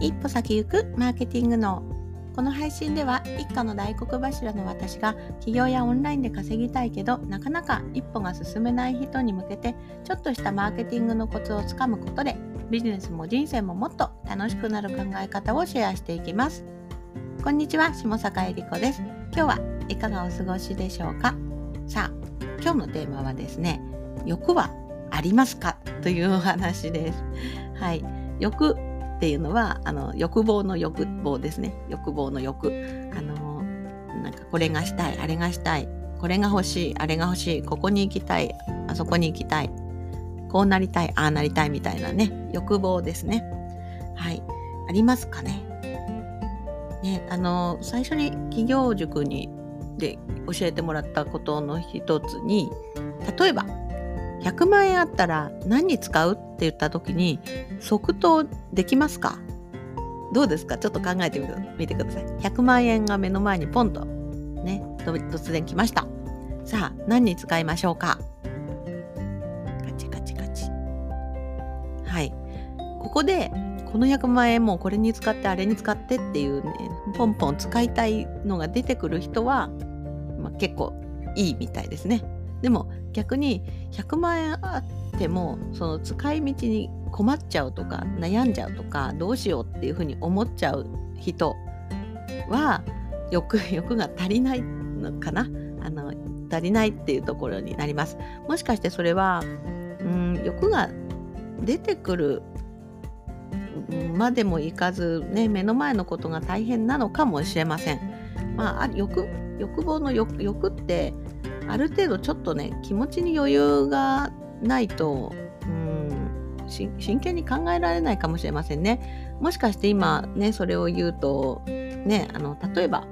一歩先行くマーケティングのこの配信では一家の大黒柱の私が起業やオンラインで稼ぎたいけどなかなか一歩が進めない人に向けてちょっとしたマーケティングのコツをつかむことでビジネスも人生ももっと楽しくなる考え方をシェアしていきます。こんにちは下坂恵理子です。今日はいかがお過ごしでしょうか？さあ今日のテーマはですね欲はありますか？というお話です。はい。欲っていうのはあの欲望の欲望ですね。欲望の欲。あのなんかこれがしたいあれがしたい。これが欲しいあれが欲しい。ここに行きたいあそこに行きたい。こうなりたいああなりたいみたいなね。欲望ですね。はい。ありますかね。ねあの最初に企業塾にで教えてもらったことの一つに例えば100万円あったら何に使う？って言った時に即答できますか？どうですか？ちょっと考えてみてください。100万円が目の前にポンとね、突然来ました。さあ、何に使いましょうか？カチカチカチ。はい。ここで、この100万円もこれに使ってあれに使ってっていうね、ポンポン使いたいのが出てくる人は、まあ、結構いいみたいですね。でも逆に100万円あってもその使い道に困っちゃうとか悩んじゃうとかどうしようっていうふうに思っちゃう人は欲 欲が足りないのかな？あの足りないっていうところになります。もしかしてそれはうん欲が出てくるまでもいかず、ね、目の前のことが大変なのかもしれません。まあ、欲欲望の欲欲ってある程度ちょっとね気持ちに余裕がないとうん真剣に考えられないかもしれませんね。もしかして今ねそれを言うとねあの例えば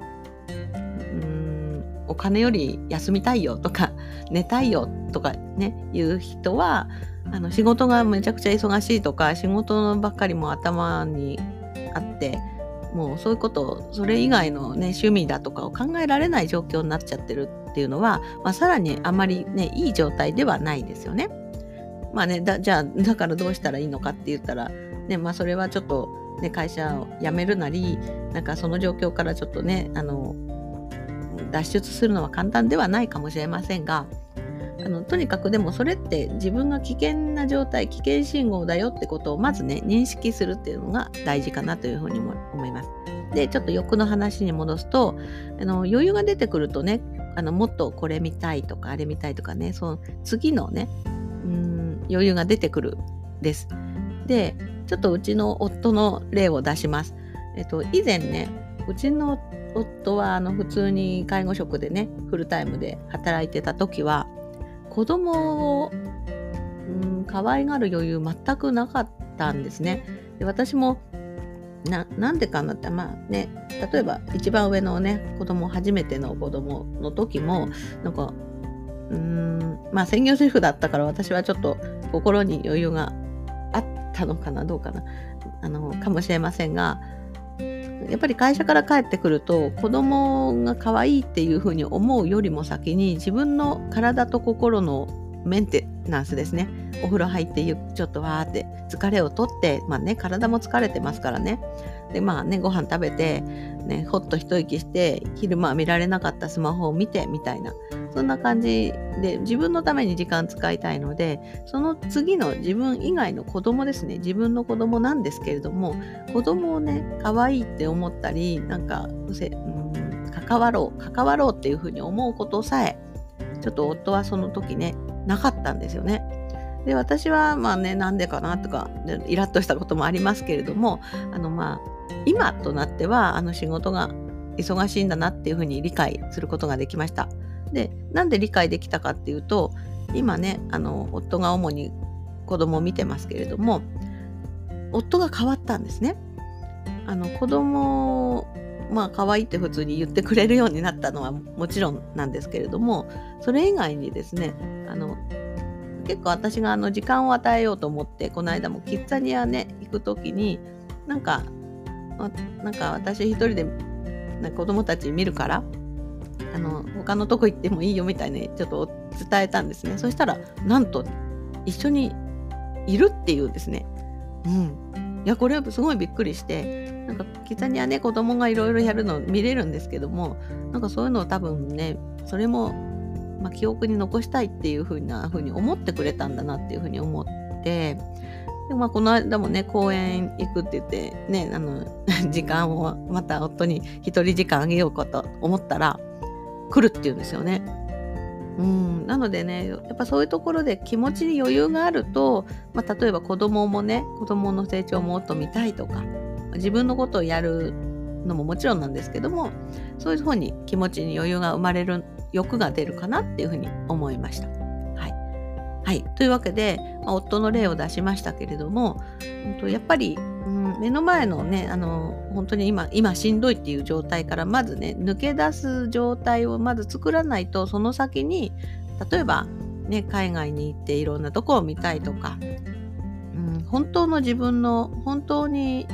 うんお金より休みたいよとか 寝たいよとかねいう人はあの仕事がめちゃくちゃ忙しいとか仕事ばっかりも頭にあってもうそういうことそれ以外のね趣味だとかを考えられない状況になっちゃってるっていうのは、まあ、さらにあまりねいい状態ではないですよね。まあねだじゃあだからどうしたらいいのかって言ったら、ねまあ、それはちょっと、ね、会社を辞めるなりなんかその状況からちょっとねあの脱出するのは簡単ではないかもしれませんがあのとにかくでもそれって自分が危険な状態危険信号だよってことをまずね認識するっていうのが大事かなというふうにも思います。でちょっと欲の話に戻すとあの余裕が出てくるとねあのもっとこれ見たいとかあれ見たいとかねその次のねうん余裕が出てくるです。でちょっとうちの夫の例を出します。えっと以前ねうちの夫はあの普通に介護職でねフルタイムで働いてた時は子供を、うん、可愛がる余裕全くなかったんですね。で私もななんでかなってまあね例えば一番上のね子供初めての子供の時もなんかうーんまあ専業主婦だったから私はちょっと心に余裕があったのかなどうかなあのかもしれませんがやっぱり会社から帰ってくると子供が可愛いっていうふうに思うよりも先に自分の体と心のメンテナンスですね。お風呂入ってちょっとわーって疲れをとってまあね体も疲れてますからね。でまあねご飯食べてねほっと一息して昼間見られなかったスマホを見てみたいな。そんな感じで自分のために時間使いたいのでその次の自分以外の子供ですね。自分の子供なんですけれども子供をね可愛いって思ったりなんか、うん、関わろう関わろうっていうふうに思うことさえちょっと夫はその時ねなかったんですよね。で私はまあねなんでかなとかイラッとしたこともありますけれどもあのまあ今となってはあの仕事が忙しいんだなっていうふうに理解することができました。でなんで理解できたかっていうと今ねあの夫が主に子供を見てますけれども夫が変わったんですね。あの子供まあ可愛いって普通に言ってくれるようになったのはもちろんなんですけれどもそれ以外にですねあの結構私があの時間を与えようと思ってこの間もキッザニアね行く時になんかなんか私一人でなんか子供たち見るからあの他のとこ行ってもいいよみたいにちょっと伝えたんですねそしたらなんと一緒にいるっていうですね。うんいやこれはすごいびっくりしてなんかキザニアね子供がいろいろやるの見れるんですけどもなんかそういうのを多分ねそれも、まあ、記憶に残したいっていう風な風に思ってくれたんだなっていう風に思ってでまあ、この間もね公園行くって言ってねあの 時間をまた夫に一人時間あげようかと思ったら来るって言うんですよね。うん。なのでねやっぱそういうところで気持ちに余裕があると、まあ、例えば子供もね子供の成長をもっと見たいとか自分のことをやるのももちろんなんですけどもそういうふうに気持ちに余裕が生まれる欲が出るかなっていうふうに思いました。はい、はい、というわけで、まあ、夫の例を出しましたけれども、うん、やっぱり、うん、目の前のねあの本当に今今しんどいっていう状態からまずね抜け出す状態をまず作らないとその先に例えば、ね、海外に行っていろんなとこを見たいとか、うん、本当の自分の本当に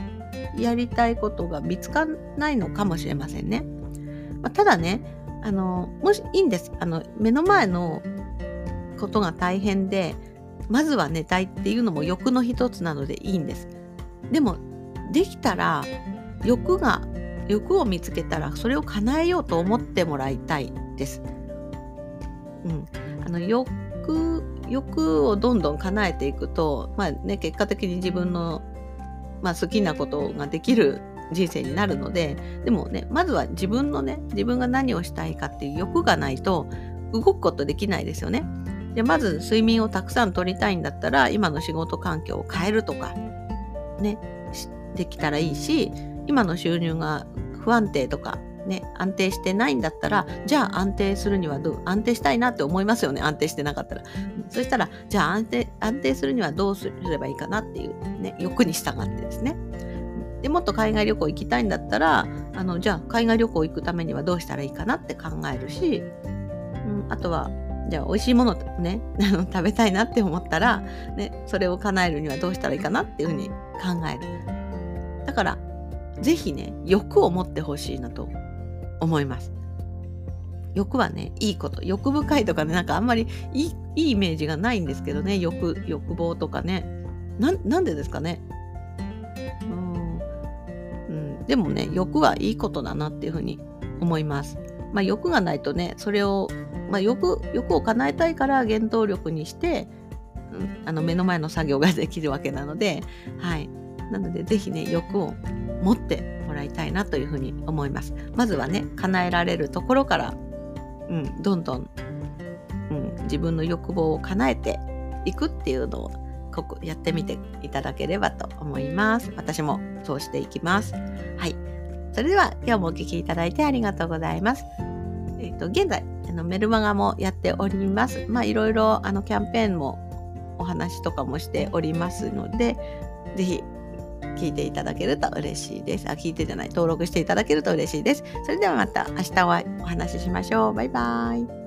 やりたいことが見つかんないのかもしれませんね。まあ、ただねあのもしいいんですあの目の前のことが大変でまずは寝たいっていうのも欲の一つなのでいいんです。でもできたら欲が欲を見つけたらそれを叶えようと思ってもらいたいです。うん、あの欲欲をどんどん叶えていくと、まあね、結果的に自分の、まあ、好きなことができる人生になるのででもねまずは自分のね自分が何をしたいかっていう欲がないと動くことできないですよね。でまず睡眠をたくさん取りたいんだったら今の仕事環境を変えるとかねできたらいいし今の収入が不安定とかね、安定してないんだったら、じゃあ安定するにはどう、安定したいなって思いますよね、安定してなかったら。そしたら、じゃあ安定、安定するにはどうすればいいかなっていうね、欲に従ってですね。でもっと海外旅行行きたいんだったら、あの、じゃあ海外旅行行くためにはどうしたらいいかなって考えるし、うん、あとは、じゃあ美味しいものね、食べたいなって思ったら、ね、それを叶えるにはどうしたらいいかなっていうふうに考える。だから、ぜひね、欲を持ってほしいなと思います。欲はね、いいこと。欲深いとかね、なんかあんまりいいいいイメージがないんですけどね、欲、欲望とかね。ななんでですかね。うん、うん、でもね、欲はいいことだなっていうふうに思います。まあ、欲がないとね、それを、まあ、欲、欲を叶えたいから原動力にして、うん、あの目の前の作業ができるわけなので、はい。なので、ぜひね、欲を持ってもらいたいなというふうに思います。まずはね、叶えられるところから、うん、どんどん、うん、自分の欲望を叶えていくっていうのをここやってみていただければと思います。私もそうしていきます。はい。それでは今日もお聴きいただいてありがとうございます。えっ、ー、と、現在、あのメルマガもやっております。まあ、いろいろあのキャンペーンもお話とかもしておりますので、ぜひ聞いていただけると嬉しいです。あ、聞いてじゃない、登録していただけると嬉しいです。それではまた明日はお話ししましょう。バイバイ。